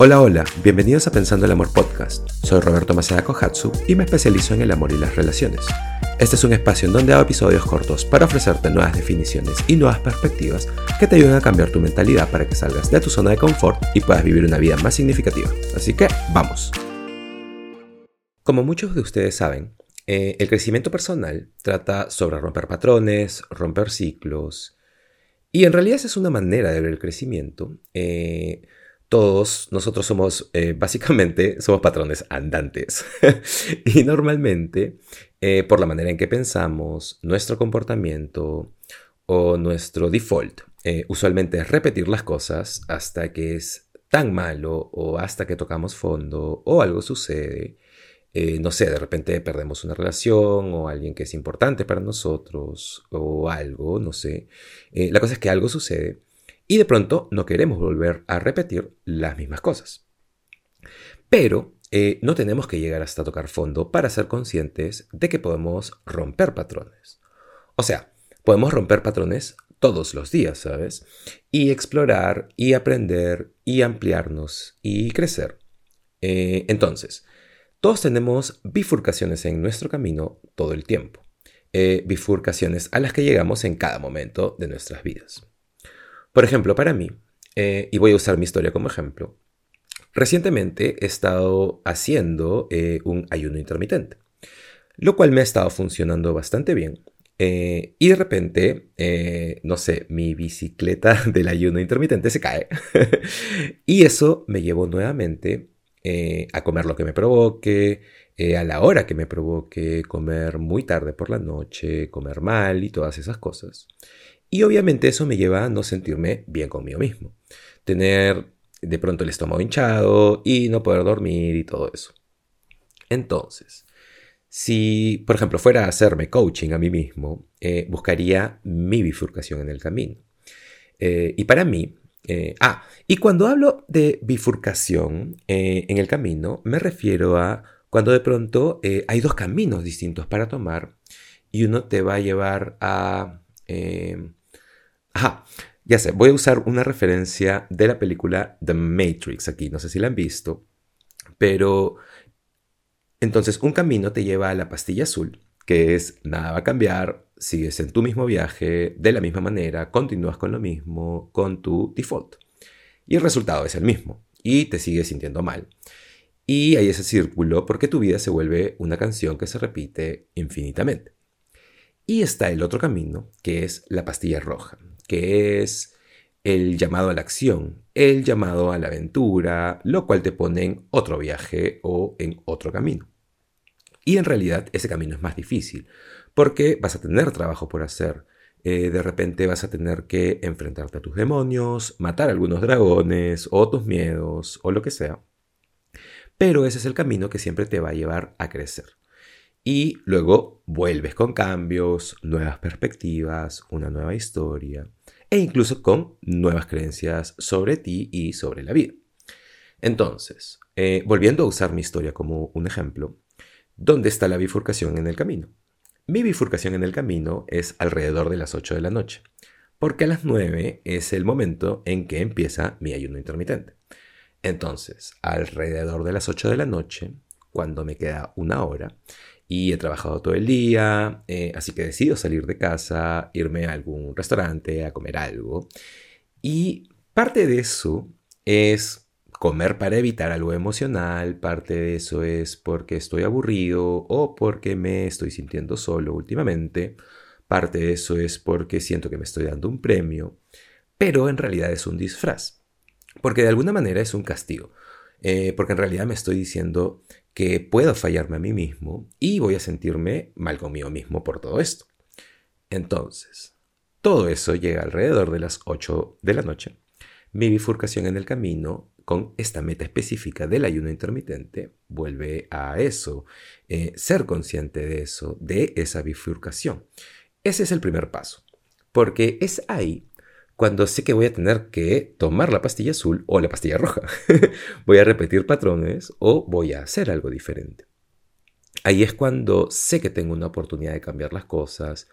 Hola, hola, bienvenidos a Pensando el Amor Podcast. Soy Roberto Maceda Kohatsu y me especializo en el amor y las relaciones. Este es un espacio en donde hago episodios cortos para ofrecerte nuevas definiciones y nuevas perspectivas que te ayuden a cambiar tu mentalidad para que salgas de tu zona de confort y puedas vivir una vida más significativa. Así que, vamos. Como muchos de ustedes saben, eh, el crecimiento personal trata sobre romper patrones, romper ciclos, y en realidad es una manera de ver el crecimiento. Eh, todos nosotros somos, eh, básicamente, somos patrones andantes. y normalmente, eh, por la manera en que pensamos, nuestro comportamiento o nuestro default, eh, usualmente es repetir las cosas hasta que es tan malo o hasta que tocamos fondo o algo sucede. no sé, de repente perdemos una relación o alguien que es importante para nosotros o algo, no sé. la cosa es que algo sucede y de pronto no queremos volver a repetir las mismas cosas. Pero eh, no tenemos que llegar hasta tocar fondo para ser conscientes de que podemos romper patrones. O sea, podemos romper patrones todos los días, ¿sabes? Y explorar y aprender y ampliarnos y crecer. Eh, entonces, todos tenemos bifurcaciones en nuestro camino todo el tiempo. Eh, bifurcaciones a las que llegamos en cada momento de nuestras vidas. Por ejemplo, para mí, eh, y voy a usar mi historia como ejemplo, recientemente he estado haciendo eh, un ayuno intermitente, lo cual me ha estado funcionando bastante bien. Eh, y de repente, no sé, mi bicicleta del ayuno intermitente se cae. y eso me llevó nuevamente a comer lo que me provoque, a la hora que me provoque, comer muy tarde por la noche, comer mal y todas esas cosas. Y obviamente eso me lleva a no sentirme bien conmigo mismo. Tener de pronto el estómago hinchado y no poder dormir y todo eso. Entonces, si, por ejemplo, fuera a hacerme coaching a mí mismo, eh, buscaría mi bifurcación en el camino. Eh, y para mí, eh, ah, y cuando hablo de bifurcación en el camino, me refiero a cuando de pronto hay dos caminos distintos para tomar y uno te va a llevar a Ajá, ya sé, voy a usar una referencia de la película The Matrix aquí, no sé si la han visto, pero entonces un camino te lleva a la pastilla azul, que es nada va a cambiar, sigues en tu mismo viaje, de la misma manera, continúas con lo mismo, con tu default. Y el resultado es el mismo, y te sigues sintiendo mal. Y hay ese círculo porque tu vida se vuelve una canción que se repite infinitamente. Y está el otro camino, que es la pastilla roja, que es el llamado a la acción, el llamado a la aventura, lo cual te pone en otro viaje o en otro camino. Y en realidad ese camino es más difícil, porque vas a tener trabajo por hacer. Eh, de repente vas a tener que enfrentarte a tus demonios, matar a algunos dragones o tus miedos o lo que sea. Pero ese es el camino que siempre te va a llevar a crecer. Y luego vuelves con cambios, nuevas perspectivas, una nueva historia e incluso con nuevas creencias sobre ti y sobre la vida. Entonces, eh, volviendo a usar mi historia como un ejemplo, ¿dónde está la bifurcación en el camino? Mi bifurcación en el camino es alrededor de las 8 de la noche, porque a las 9 es el momento en que empieza mi ayuno intermitente. Entonces, alrededor de las 8 de la noche, cuando me queda una hora, y he trabajado todo el día, eh, así que decido salir de casa, irme a algún restaurante a comer algo. Y parte de eso es comer para evitar algo emocional, parte de eso es porque estoy aburrido o porque me estoy sintiendo solo últimamente, parte de eso es porque siento que me estoy dando un premio, pero en realidad es un disfraz, porque de alguna manera es un castigo. Eh, porque en realidad me estoy diciendo que puedo fallarme a mí mismo y voy a sentirme mal conmigo mismo por todo esto. Entonces, todo eso llega alrededor de las 8 de la noche. Mi bifurcación en el camino con esta meta específica del ayuno intermitente vuelve a eso, eh, ser consciente de eso, de esa bifurcación. Ese es el primer paso, porque es ahí cuando sé que voy a tener que tomar la pastilla azul o la pastilla roja. voy a repetir patrones o voy a hacer algo diferente. Ahí es cuando sé que tengo una oportunidad de cambiar las cosas,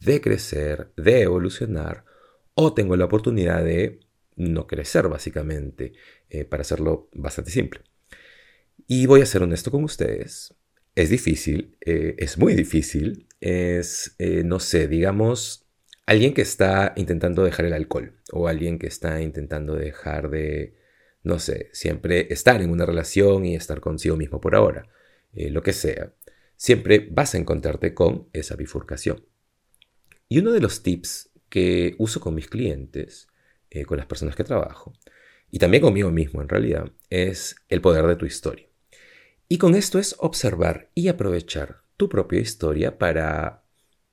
de crecer, de evolucionar, o tengo la oportunidad de no crecer básicamente, eh, para hacerlo bastante simple. Y voy a ser honesto con ustedes, es difícil, eh, es muy difícil, es, eh, no sé, digamos, alguien que está intentando dejar el alcohol o alguien que está intentando dejar de, no sé, siempre estar en una relación y estar consigo mismo por ahora, lo que sea, siempre vas a encontrarte con esa bifurcación. Y uno de los tips que uso con mis clientes, eh, con las personas que trabajo, y también conmigo mismo en realidad, es el poder de tu historia. Y con esto es observar y aprovechar tu propia historia para,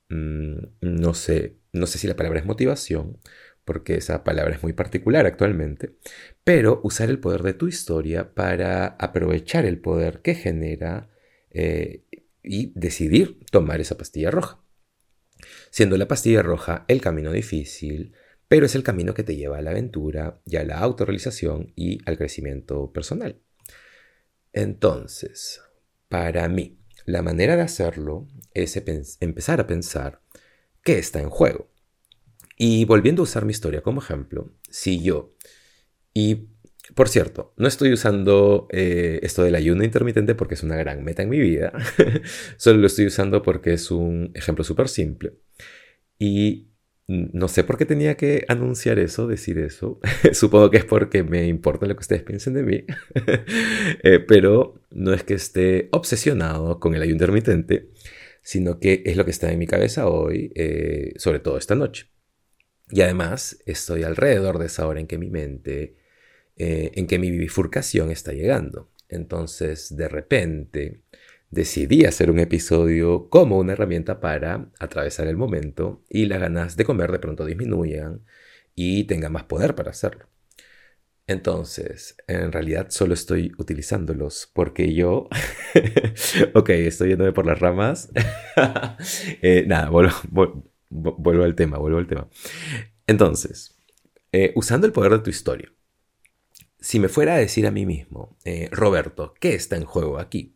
mm, no sé, no sé si la palabra es motivación, porque esa palabra es muy particular actualmente, pero usar el poder de tu historia para aprovechar el poder que genera eh, y decidir tomar esa pastilla roja siendo la pastilla roja el camino difícil, pero es el camino que te lleva a la aventura y a la autorrealización y al crecimiento personal. Entonces, para mí, la manera de hacerlo es empezar a pensar qué está en juego. Y volviendo a usar mi historia como ejemplo, si yo, y por cierto, no estoy usando eh, esto del ayuno intermitente porque es una gran meta en mi vida. Solo lo estoy usando porque es un ejemplo súper simple. Y no sé por qué tenía que anunciar eso, decir eso. Supongo que es porque me importa lo que ustedes piensen de mí. Eh, pero no es que esté obsesionado con el ayuno intermitente, sino que es lo que está en mi cabeza hoy, eh, sobre todo esta noche. Y además estoy alrededor de esa hora en que mi mente eh, en que mi bifurcación está llegando. Entonces, de repente, decidí hacer un episodio como una herramienta para atravesar el momento y las ganas de comer de pronto disminuyan y tenga más poder para hacerlo. Entonces, en realidad solo estoy utilizándolos porque yo, ok, estoy yéndome por las ramas. Eh, nada, vuelvo, al tema, vuelvo al tema. Entonces, eh, usando el poder de tu historia, si me fuera a decir a mí mismo, eh, Roberto, ¿qué está en juego aquí?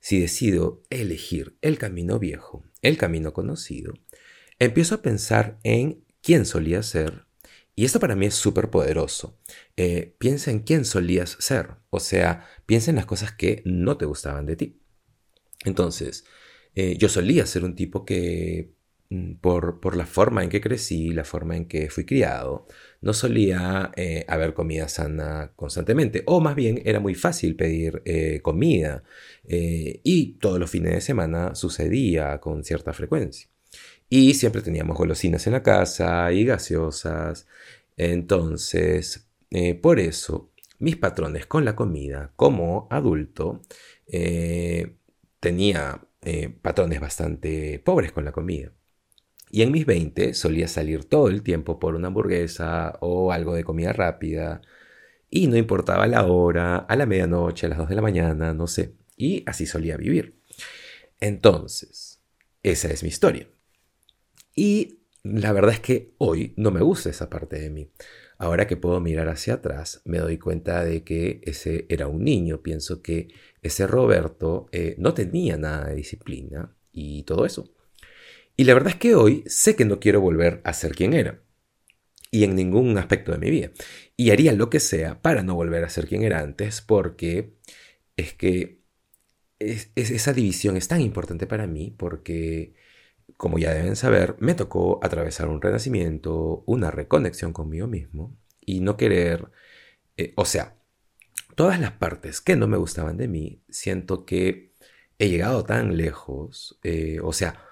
Si decido elegir el camino viejo, el camino conocido, empiezo a pensar en quién solía ser. Y esto para mí es súper poderoso. Eh, piensa en quién solías ser. O sea, piensa en las cosas que no te gustaban de ti. Entonces, eh, yo solía ser un tipo que Mm, por, la forma en que crecí, la forma en que fui criado, no solía eh, haber comida sana constantemente, o más bien era muy fácil pedir comida, y todos los fines de semana sucedía con cierta frecuencia. Y siempre teníamos golosinas en la casa y gaseosas, entonces, por eso, mis patrones con la comida como adulto, tenía patrones bastante pobres con la comida. Y en mis 20 solía salir todo el tiempo por una hamburguesa o algo de comida rápida. Y no importaba la hora, a la medianoche, a las 2 de la mañana, no sé. Y así solía vivir. Entonces, esa es mi historia. Y la verdad es que hoy no me gusta esa parte de mí. Ahora que puedo mirar hacia atrás, me doy cuenta de que ese era un niño. Pienso que ese Roberto eh, no tenía nada de disciplina y todo eso. Y la verdad es que hoy sé que no quiero volver a ser quien era. Y en ningún aspecto de mi vida. Y haría lo que sea para no volver a ser quien era antes porque es que esa división es tan importante para mí porque, como ya deben saber, me tocó atravesar un renacimiento, una reconexión conmigo mismo y no querer, eh, o sea, todas las partes que no me gustaban de mí, siento que he llegado tan lejos, eh, o sea,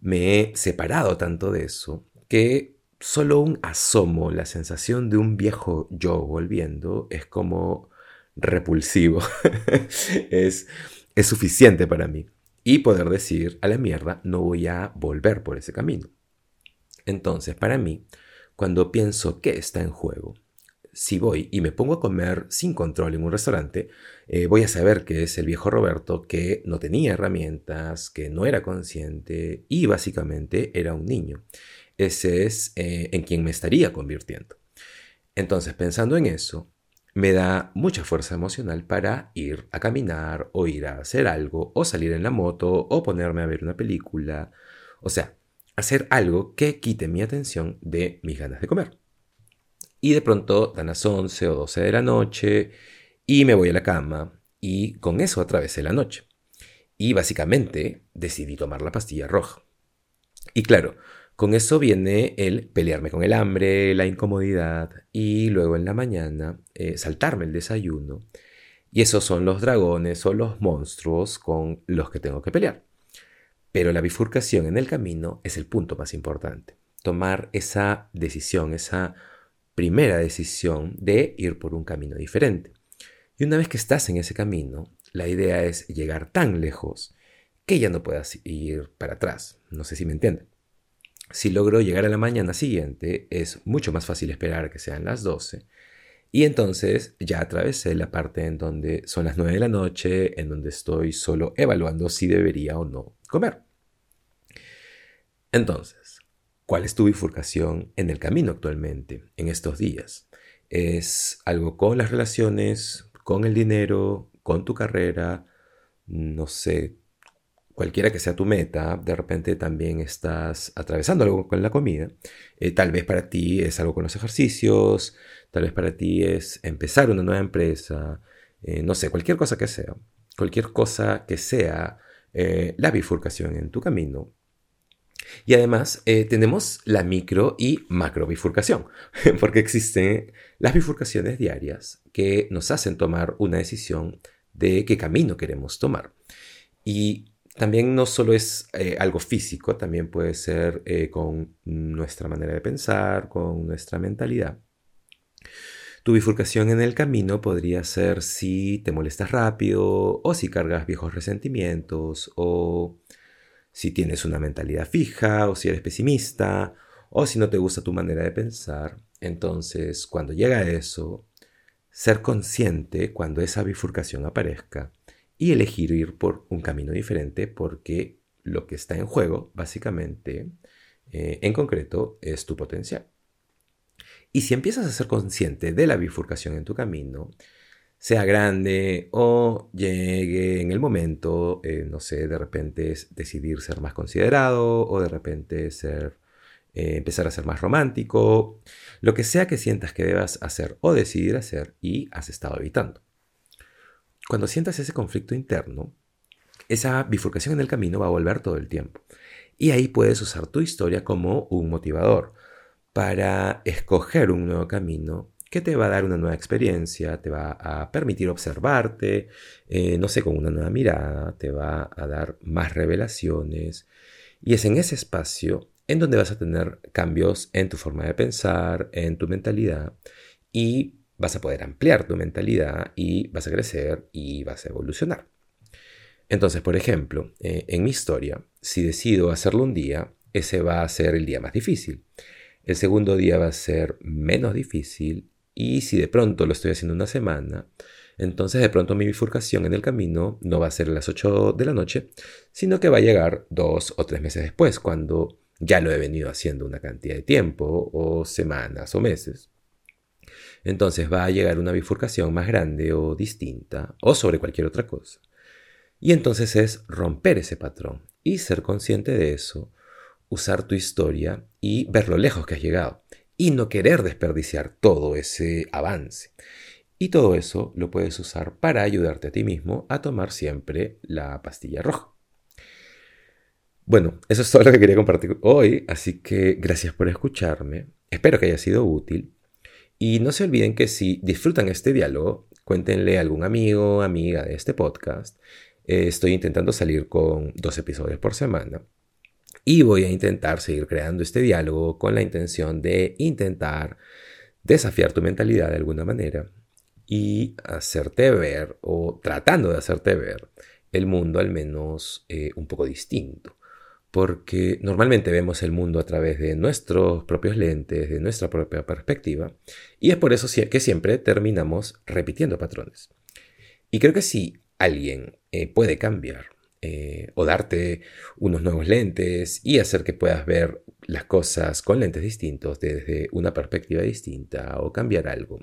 me he separado tanto de eso que solo un asomo, la sensación de un viejo yo volviendo es como repulsivo. es, es suficiente para mí. Y poder decir, a la mierda, no voy a volver por ese camino. Entonces, para mí, cuando pienso que está en juego, si voy y me pongo a comer sin control en un restaurante, eh, voy a saber que es el viejo Roberto que no tenía herramientas, que no era consciente y básicamente era un niño. Ese es eh, en quien me estaría convirtiendo. Entonces, pensando en eso, me da mucha fuerza emocional para ir a caminar o ir a hacer algo o salir en la moto o ponerme a ver una película. O sea, hacer algo que quite mi atención de mis ganas de comer. y de pronto dan las 11 o 12 de la noche y me voy a la cama y con eso atravesé la noche. Y básicamente decidí tomar la pastilla roja. Y claro, con eso viene el pelearme con el hambre, la incomodidad y luego en la mañana eh, saltarme el desayuno. Y esos son los dragones o los monstruos con los que tengo que pelear. Pero la bifurcación en el camino es el punto más importante. Tomar esa decisión, esa primera decisión de ir por un camino diferente. Y una vez que estás en ese camino, la idea es llegar tan lejos que ya no puedas ir para atrás. No sé si me entienden. Si logro llegar a la mañana siguiente, es mucho más fácil esperar que sean las 12. Y entonces ya atravesé la parte en donde son las 9 de la noche, en donde estoy solo evaluando si debería o no comer. Entonces, ¿cuál es tu bifurcación en el camino actualmente, en estos días? ¿Es algo con las relaciones, con el dinero, con tu carrera? No sé, cualquiera que sea tu meta, de repente también estás atravesando algo con la comida. Eh, tal vez para ti es algo con los ejercicios, tal vez para ti es empezar una nueva empresa, eh, no sé, cualquier cosa que sea. Cualquier cosa que sea eh, la bifurcación en tu camino. Y además tenemos la micro y macro bifurcación, porque existen las bifurcaciones diarias que nos hacen tomar una decisión de qué camino queremos tomar. Y también no solo es eh, algo físico, también puede ser eh, con nuestra manera de pensar, con nuestra mentalidad. Tu bifurcación en el camino podría ser si te molestas rápido o si cargas viejos resentimientos o si tienes una mentalidad fija o si eres pesimista o si no te gusta tu manera de pensar. Entonces, cuando llega a eso, ser consciente cuando esa bifurcación aparezca y elegir ir por un camino diferente porque lo que está en juego, básicamente, eh, en concreto, es tu potencial. Y si empiezas a ser consciente de la bifurcación en tu camino, sea grande o llegue en el momento, eh, no sé, de repente es decidir ser más considerado o de repente ser, eh, empezar a ser más romántico, lo que sea que sientas que debas hacer o decidir hacer y has estado evitando. Cuando sientas ese conflicto interno, esa bifurcación en el camino va a volver todo el tiempo. Y ahí puedes usar tu historia como un motivador para escoger un nuevo camino que te va a dar una nueva experiencia, te va a permitir observarte, eh, no sé, con una nueva mirada, te va a dar más revelaciones. Y es en ese espacio en donde vas a tener cambios en tu forma de pensar, en tu mentalidad y vas a poder ampliar tu mentalidad y vas a crecer y vas a evolucionar. Entonces, por ejemplo, eh, en mi historia, si decido hacerlo un día, ese va a ser el día más difícil. El segundo día va a ser menos difícil y si de pronto lo estoy haciendo una semana, entonces de pronto mi bifurcación en el camino no va a ser a las 8 de la noche, sino que va a llegar dos o tres meses después, cuando ya lo he venido haciendo una cantidad de tiempo, o semanas o meses. Entonces va a llegar una bifurcación más grande o distinta o sobre cualquier otra cosa. Y entonces es romper ese patrón y ser consciente de eso, usar tu historia y ver lo lejos que has llegado y no querer desperdiciar todo ese avance. Y todo eso lo puedes usar para ayudarte a ti mismo a tomar siempre la pastilla roja. Bueno, eso es todo lo que quería compartir hoy, así que gracias por escucharme. Espero que haya sido útil y no se olviden que si disfrutan este diálogo, cuéntenle a algún amigo, amiga de este podcast. Eh, estoy intentando salir con dos episodios por semana. Y voy a intentar seguir creando este diálogo con la intención de intentar desafiar tu mentalidad de alguna manera y hacerte ver o tratando de hacerte ver el mundo al menos eh, un poco distinto porque normalmente vemos el mundo a través de nuestros propios lentes, de nuestra propia perspectiva, y es por eso que siempre terminamos repitiendo patrones. Y creo que si alguien eh, puede cambiar eh, o darte unos nuevos lentes y hacer que puedas ver las cosas con lentes distintos desde una perspectiva distinta o cambiar algo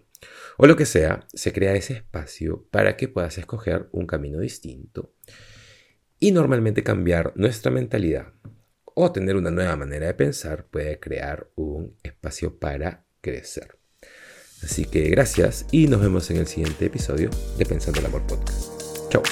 o lo que sea, se crea ese espacio para que puedas escoger un camino distinto y normalmente cambiar nuestra mentalidad o tener una nueva manera de pensar puede crear un espacio para crecer. Así que gracias y nos vemos en el siguiente episodio de Pensando el Amor Podcast. Chao.